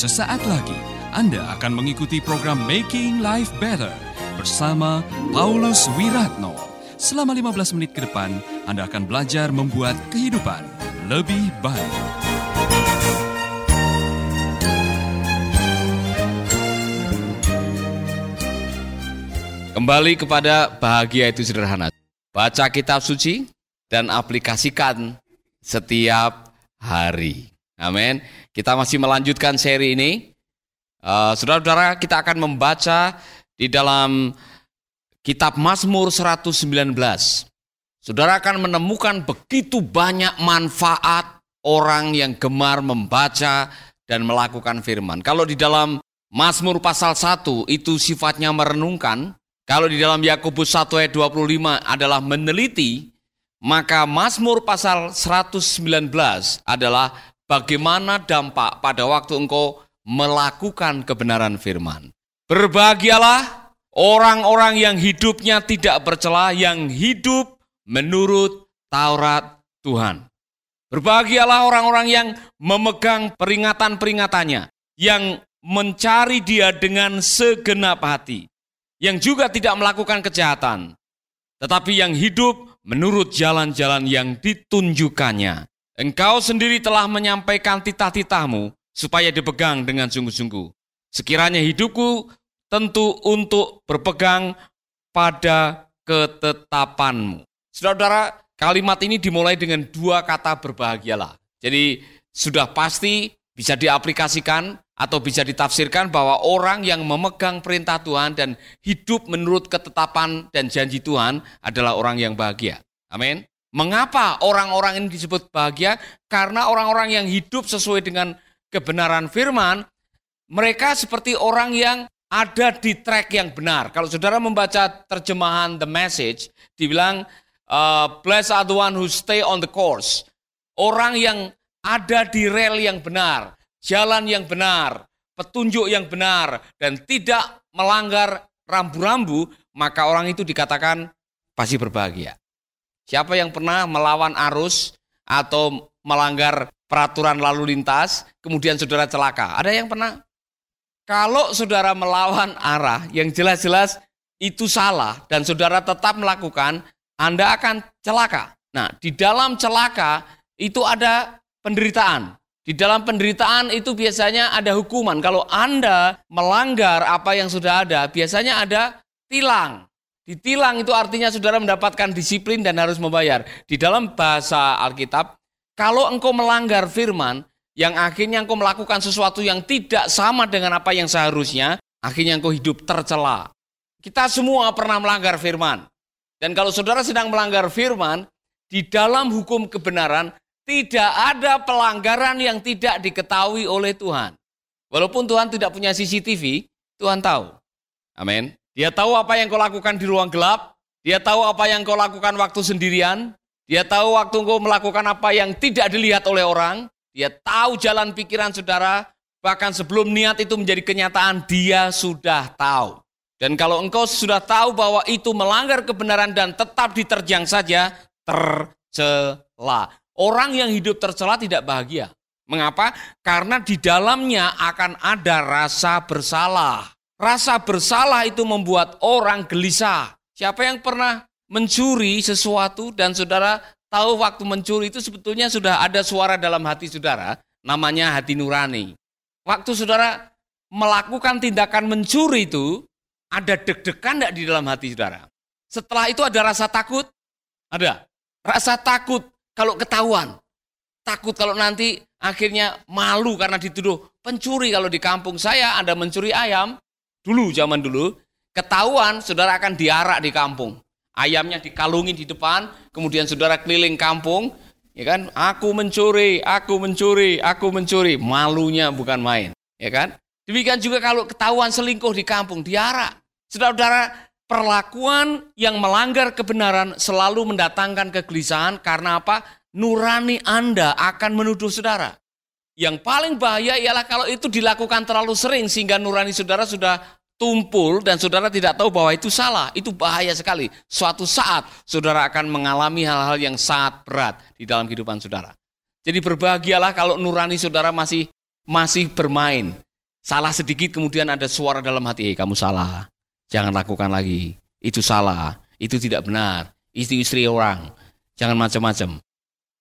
Sesaat lagi Anda akan mengikuti program Making Life Better bersama Paulus Wiratno. Selama 15 menit ke depan, Anda akan belajar membuat kehidupan lebih baik. Kembali kepada bahagia itu sederhana. Baca kitab suci dan aplikasikan setiap hari. Amin. Kita masih melanjutkan seri ini. Uh, saudara-saudara, kita akan membaca di dalam kitab Mazmur 119. Saudara akan menemukan begitu banyak manfaat orang yang gemar membaca dan melakukan firman. Kalau di dalam Mazmur pasal 1 itu sifatnya merenungkan, kalau di dalam Yakobus 1 ayat 25 adalah meneliti, maka Mazmur pasal 119 adalah bagaimana dampak pada waktu engkau melakukan kebenaran firman. Berbahagialah orang-orang yang hidupnya tidak bercela, yang hidup menurut Taurat Tuhan. Berbahagialah orang-orang yang memegang peringatan-peringatannya, yang mencari dia dengan segenap hati yang juga tidak melakukan kejahatan, tetapi yang hidup menurut jalan-jalan yang ditunjukkannya. Engkau sendiri telah menyampaikan titah-titahmu supaya dipegang dengan sungguh-sungguh. Sekiranya hidupku tentu untuk berpegang pada ketetapanmu. Saudara-saudara, kalimat ini dimulai dengan dua kata berbahagialah. Jadi sudah pasti bisa diaplikasikan atau bisa ditafsirkan bahwa orang yang memegang perintah Tuhan dan hidup menurut ketetapan dan janji Tuhan adalah orang yang bahagia. Amin. Mengapa orang-orang ini disebut bahagia? Karena orang-orang yang hidup sesuai dengan kebenaran firman, mereka seperti orang yang ada di track yang benar. Kalau saudara membaca terjemahan The Message, dibilang, uh, Blessed are the one who stay on the course. Orang yang ada di rel yang benar jalan yang benar, petunjuk yang benar, dan tidak melanggar rambu-rambu, maka orang itu dikatakan pasti berbahagia. Siapa yang pernah melawan arus atau melanggar peraturan lalu lintas, kemudian saudara celaka? Ada yang pernah? Kalau saudara melawan arah yang jelas-jelas itu salah dan saudara tetap melakukan, Anda akan celaka. Nah, di dalam celaka itu ada penderitaan. Di dalam penderitaan itu biasanya ada hukuman. Kalau Anda melanggar apa yang sudah ada, biasanya ada tilang. Ditilang itu artinya saudara mendapatkan disiplin dan harus membayar. Di dalam bahasa Alkitab, kalau engkau melanggar firman, yang akhirnya engkau melakukan sesuatu yang tidak sama dengan apa yang seharusnya, akhirnya engkau hidup tercela. Kita semua pernah melanggar firman. Dan kalau saudara sedang melanggar firman, di dalam hukum kebenaran, tidak ada pelanggaran yang tidak diketahui oleh Tuhan. Walaupun Tuhan tidak punya CCTV, Tuhan tahu. Amin. Dia tahu apa yang kau lakukan di ruang gelap. Dia tahu apa yang kau lakukan waktu sendirian. Dia tahu waktu kau melakukan apa yang tidak dilihat oleh orang. Dia tahu jalan pikiran saudara. Bahkan sebelum niat itu menjadi kenyataan, dia sudah tahu. Dan kalau engkau sudah tahu bahwa itu melanggar kebenaran dan tetap diterjang saja, tercela. Orang yang hidup tercela tidak bahagia. Mengapa? Karena di dalamnya akan ada rasa bersalah. Rasa bersalah itu membuat orang gelisah. Siapa yang pernah mencuri sesuatu dan saudara tahu waktu mencuri itu sebetulnya sudah ada suara dalam hati saudara, namanya hati nurani. Waktu saudara melakukan tindakan mencuri itu, ada deg-degan enggak di dalam hati saudara? Setelah itu ada rasa takut? Ada. Rasa takut kalau ketahuan. Takut kalau nanti akhirnya malu karena dituduh pencuri kalau di kampung saya Anda mencuri ayam. Dulu zaman dulu ketahuan saudara akan diarak di kampung. Ayamnya dikalungin di depan, kemudian saudara keliling kampung, ya kan? Aku mencuri, aku mencuri, aku mencuri. Malunya bukan main, ya kan? Demikian juga kalau ketahuan selingkuh di kampung, diarak. Saudara-saudara, perlakuan yang melanggar kebenaran selalu mendatangkan kegelisahan karena apa? Nurani Anda akan menuduh saudara. Yang paling bahaya ialah kalau itu dilakukan terlalu sering sehingga nurani saudara sudah tumpul dan saudara tidak tahu bahwa itu salah. Itu bahaya sekali. Suatu saat saudara akan mengalami hal-hal yang sangat berat di dalam kehidupan saudara. Jadi berbahagialah kalau nurani saudara masih masih bermain. Salah sedikit kemudian ada suara dalam hati, hey, kamu salah. Jangan lakukan lagi. Itu salah. Itu tidak benar. Itu istri orang. Jangan macam-macam.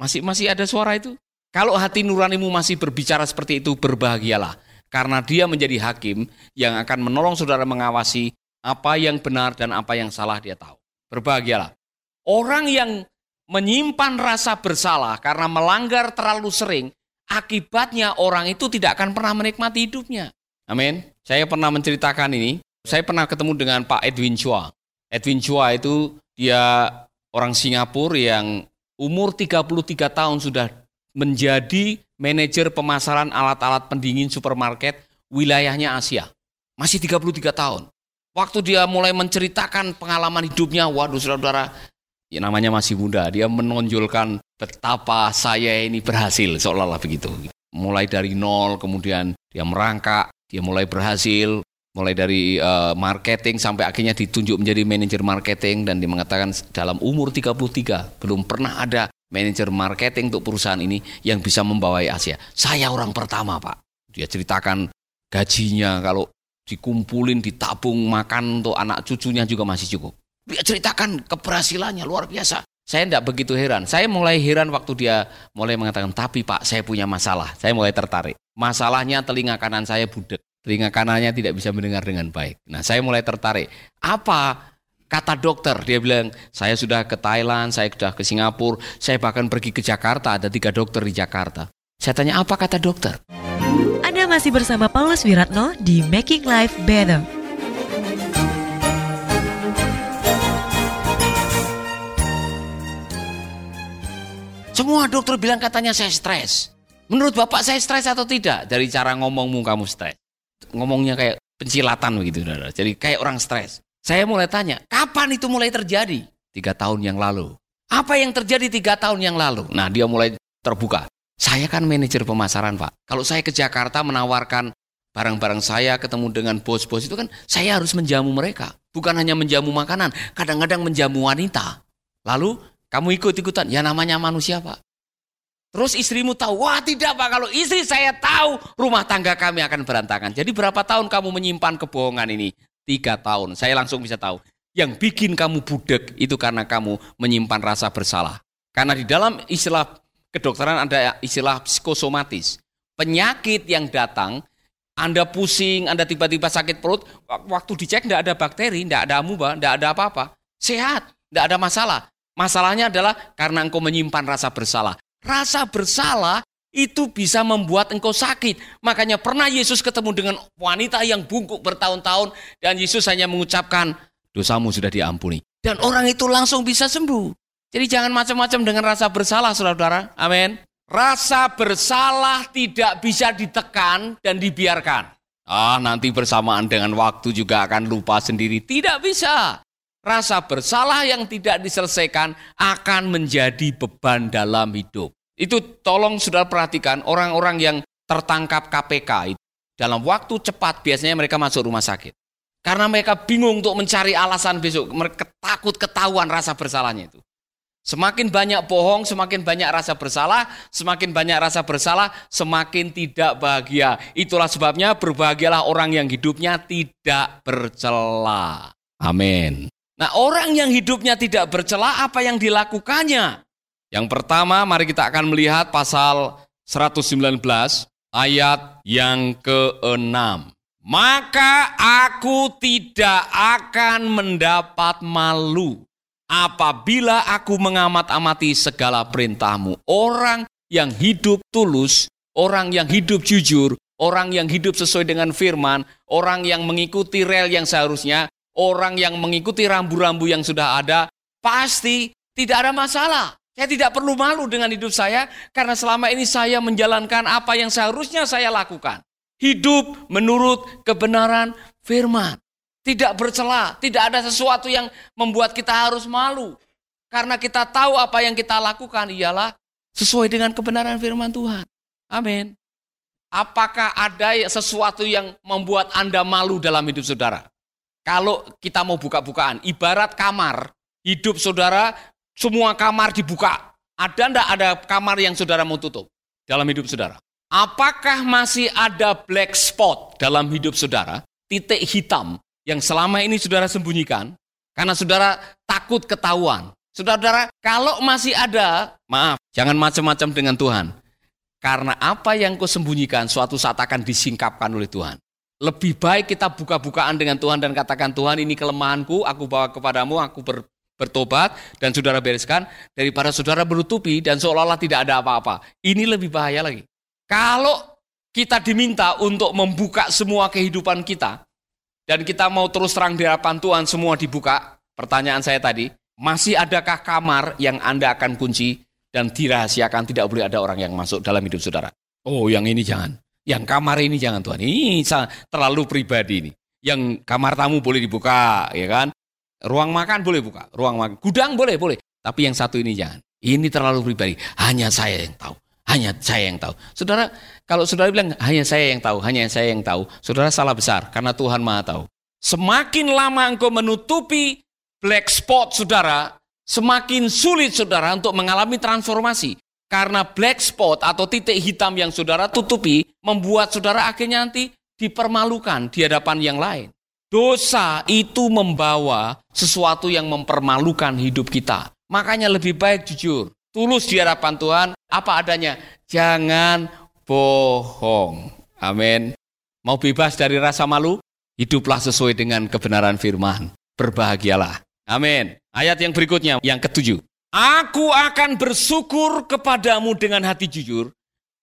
Masih masih ada suara itu? Kalau hati nuranimu masih berbicara seperti itu, berbahagialah. Karena dia menjadi hakim yang akan menolong saudara mengawasi apa yang benar dan apa yang salah dia tahu. Berbahagialah. Orang yang menyimpan rasa bersalah karena melanggar terlalu sering, akibatnya orang itu tidak akan pernah menikmati hidupnya. Amin. Saya pernah menceritakan ini. Saya pernah ketemu dengan Pak Edwin Chua. Edwin Chua itu dia orang Singapura yang umur 33 tahun sudah menjadi manajer pemasaran alat-alat pendingin supermarket wilayahnya Asia. Masih 33 tahun. Waktu dia mulai menceritakan pengalaman hidupnya, waduh saudara-saudara, ya namanya masih muda, dia menonjolkan betapa saya ini berhasil, seolah-olah begitu. Mulai dari nol, kemudian dia merangkak, dia mulai berhasil, mulai dari uh, marketing sampai akhirnya ditunjuk menjadi manajer marketing dan dia mengatakan dalam umur 33 belum pernah ada manajer marketing untuk perusahaan ini yang bisa membawai Asia. Saya orang pertama, Pak. Dia ceritakan gajinya kalau dikumpulin, ditabung, makan untuk anak cucunya juga masih cukup. Dia ceritakan keberhasilannya luar biasa. Saya tidak begitu heran. Saya mulai heran waktu dia mulai mengatakan, tapi Pak, saya punya masalah. Saya mulai tertarik. Masalahnya telinga kanan saya budek. Telinga kanannya tidak bisa mendengar dengan baik. Nah, saya mulai tertarik. Apa kata dokter? Dia bilang, saya sudah ke Thailand, saya sudah ke Singapura, saya bahkan pergi ke Jakarta, ada tiga dokter di Jakarta. Saya tanya, apa kata dokter? Anda masih bersama Paulus Wiratno di Making Life Better. Semua dokter bilang katanya saya stres. Menurut Bapak saya stres atau tidak? Dari cara ngomongmu kamu stres. Ngomongnya kayak pencilatan begitu. Jadi kayak orang stres. Saya mulai tanya, kapan itu mulai terjadi? Tiga tahun yang lalu. Apa yang terjadi tiga tahun yang lalu? Nah dia mulai terbuka. Saya kan manajer pemasaran Pak. Kalau saya ke Jakarta menawarkan barang-barang saya ketemu dengan bos-bos itu kan saya harus menjamu mereka. Bukan hanya menjamu makanan, kadang-kadang menjamu wanita. Lalu kamu ikut-ikutan, ya namanya manusia pak. Terus istrimu tahu, wah tidak pak, kalau istri saya tahu rumah tangga kami akan berantakan. Jadi berapa tahun kamu menyimpan kebohongan ini? Tiga tahun, saya langsung bisa tahu. Yang bikin kamu budek itu karena kamu menyimpan rasa bersalah. Karena di dalam istilah kedokteran ada istilah psikosomatis. Penyakit yang datang, Anda pusing, Anda tiba-tiba sakit perut, waktu dicek tidak ada bakteri, tidak ada amuba, tidak ada apa-apa. Sehat, tidak ada masalah. Masalahnya adalah karena engkau menyimpan rasa bersalah. Rasa bersalah itu bisa membuat engkau sakit. Makanya pernah Yesus ketemu dengan wanita yang bungkuk bertahun-tahun dan Yesus hanya mengucapkan dosamu sudah diampuni. Dan orang itu langsung bisa sembuh. Jadi jangan macam-macam dengan rasa bersalah saudara-saudara. Amin. Rasa bersalah tidak bisa ditekan dan dibiarkan. Ah, nanti bersamaan dengan waktu juga akan lupa sendiri. Tidak bisa rasa bersalah yang tidak diselesaikan akan menjadi beban dalam hidup. Itu tolong sudah perhatikan orang-orang yang tertangkap KPK itu dalam waktu cepat biasanya mereka masuk rumah sakit. Karena mereka bingung untuk mencari alasan besok, mereka takut ketahuan rasa bersalahnya itu. Semakin banyak bohong, semakin banyak rasa bersalah, semakin banyak rasa bersalah, semakin tidak bahagia. Itulah sebabnya berbahagialah orang yang hidupnya tidak bercela. Amin. Nah, orang yang hidupnya tidak bercela apa yang dilakukannya? Yang pertama, mari kita akan melihat pasal 119 ayat yang ke-6. Maka aku tidak akan mendapat malu apabila aku mengamat-amati segala perintahmu. Orang yang hidup tulus, orang yang hidup jujur, orang yang hidup sesuai dengan firman, orang yang mengikuti rel yang seharusnya, orang yang mengikuti rambu-rambu yang sudah ada, pasti tidak ada masalah. Saya tidak perlu malu dengan hidup saya karena selama ini saya menjalankan apa yang seharusnya saya lakukan. Hidup menurut kebenaran firman. Tidak bercela, tidak ada sesuatu yang membuat kita harus malu. Karena kita tahu apa yang kita lakukan ialah sesuai dengan kebenaran firman Tuhan. Amin. Apakah ada sesuatu yang membuat Anda malu dalam hidup saudara? Kalau kita mau buka-bukaan, ibarat kamar, hidup saudara, semua kamar dibuka. Ada ndak ada kamar yang saudara mau tutup dalam hidup saudara? Apakah masih ada black spot dalam hidup saudara? Titik hitam yang selama ini saudara sembunyikan karena saudara takut ketahuan. Saudara, kalau masih ada, maaf, jangan macam-macam dengan Tuhan. Karena apa yang kau sembunyikan suatu saat akan disingkapkan oleh Tuhan. Lebih baik kita buka-bukaan dengan Tuhan dan katakan, Tuhan ini kelemahanku, aku bawa kepadamu, aku ber, bertobat, dan saudara bereskan, daripada saudara menutupi dan seolah-olah tidak ada apa-apa. Ini lebih bahaya lagi. Kalau kita diminta untuk membuka semua kehidupan kita, dan kita mau terus terang di hadapan Tuhan semua dibuka, pertanyaan saya tadi, masih adakah kamar yang Anda akan kunci dan dirahasiakan tidak boleh ada orang yang masuk dalam hidup saudara? Oh, yang ini jangan. Yang kamar ini jangan Tuhan. Ini terlalu pribadi ini. Yang kamar tamu boleh dibuka, ya kan? Ruang makan boleh buka, ruang makan. Gudang boleh, boleh. Tapi yang satu ini jangan. Ini terlalu pribadi. Hanya saya yang tahu. Hanya saya yang tahu. Saudara, kalau saudara bilang hanya saya yang tahu, hanya saya yang tahu, saudara salah besar karena Tuhan Maha tahu. Semakin lama engkau menutupi black spot saudara, semakin sulit saudara untuk mengalami transformasi. Karena black spot atau titik hitam yang saudara tutupi membuat saudara akhirnya nanti dipermalukan di hadapan yang lain. Dosa itu membawa sesuatu yang mempermalukan hidup kita. Makanya lebih baik jujur, tulus di hadapan Tuhan, apa adanya. Jangan bohong. Amin. Mau bebas dari rasa malu? Hiduplah sesuai dengan kebenaran firman. Berbahagialah. Amin. Ayat yang berikutnya, yang ketujuh. Aku akan bersyukur kepadamu dengan hati jujur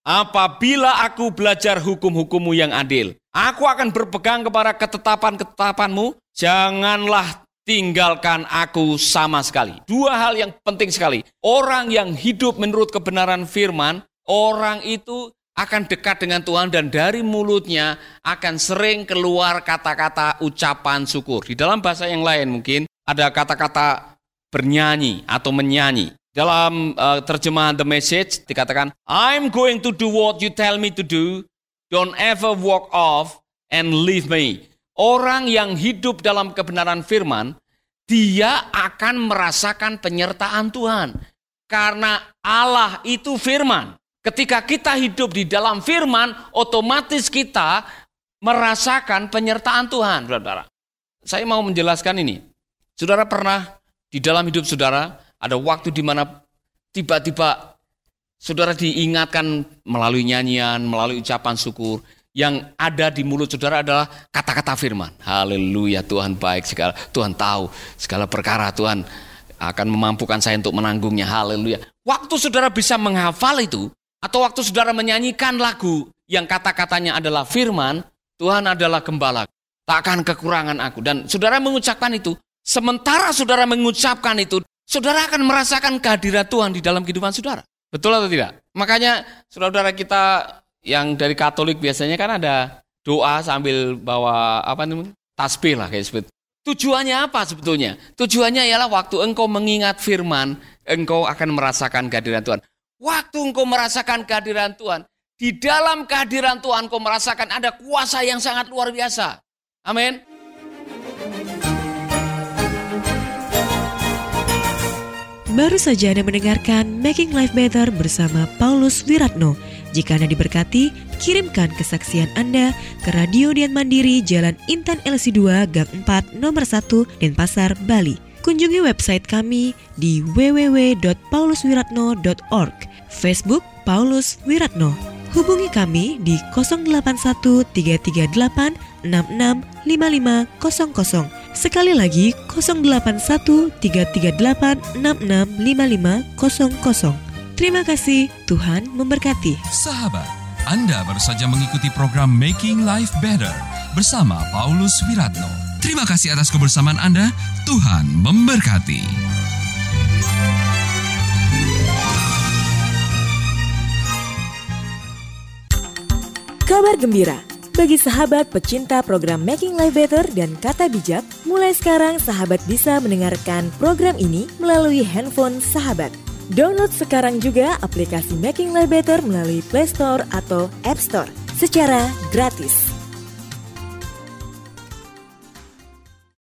apabila aku belajar hukum-hukummu yang adil. Aku akan berpegang kepada ketetapan-ketetapanmu. Janganlah tinggalkan aku sama sekali. Dua hal yang penting sekali. Orang yang hidup menurut kebenaran firman, orang itu akan dekat dengan Tuhan dan dari mulutnya akan sering keluar kata-kata ucapan syukur. Di dalam bahasa yang lain mungkin ada kata-kata bernyanyi atau menyanyi. Dalam uh, terjemahan The Message dikatakan, I'm going to do what you tell me to do. Don't ever walk off and leave me. Orang yang hidup dalam kebenaran firman, dia akan merasakan penyertaan Tuhan. Karena Allah itu firman. Ketika kita hidup di dalam firman, otomatis kita merasakan penyertaan Tuhan, saudara. Saya mau menjelaskan ini. Saudara pernah di dalam hidup saudara ada waktu di mana tiba-tiba saudara diingatkan melalui nyanyian, melalui ucapan syukur, yang ada di mulut saudara adalah kata-kata firman. Haleluya, Tuhan baik segala, Tuhan tahu segala perkara, Tuhan akan memampukan saya untuk menanggungnya. Haleluya. Waktu saudara bisa menghafal itu, atau waktu saudara menyanyikan lagu yang kata-katanya adalah firman, Tuhan adalah gembala, takkan kekurangan aku. Dan saudara mengucapkan itu, Sementara saudara mengucapkan itu, saudara akan merasakan kehadiran Tuhan di dalam kehidupan saudara. Betul atau tidak? Makanya saudara-saudara kita yang dari Katolik biasanya kan ada doa sambil bawa apa namanya? tasbih lah kayak seperti. Tujuannya apa sebetulnya? Tujuannya ialah waktu engkau mengingat firman, engkau akan merasakan kehadiran Tuhan. Waktu engkau merasakan kehadiran Tuhan, di dalam kehadiran Tuhan engkau merasakan ada kuasa yang sangat luar biasa. Amin. Baru saja Anda mendengarkan Making Life Better bersama Paulus Wiratno. Jika Anda diberkati, kirimkan kesaksian Anda ke Radio Dian Mandiri Jalan Intan LC2 Gang 4 Nomor 1 Denpasar, Bali. Kunjungi website kami di www.pauluswiratno.org, Facebook Paulus Wiratno. Hubungi kami di 081 338 665500 Sekali lagi 081 338 665500. Terima kasih, Tuhan memberkati. Sahabat, Anda baru saja mengikuti program Making Life Better bersama Paulus Wiratno. Terima kasih atas kebersamaan Anda. Tuhan memberkati. Kabar gembira bagi sahabat pecinta program Making Life Better dan Kata Bijak, mulai sekarang sahabat bisa mendengarkan program ini melalui handphone sahabat. Download sekarang juga aplikasi Making Life Better melalui Play Store atau App Store secara gratis.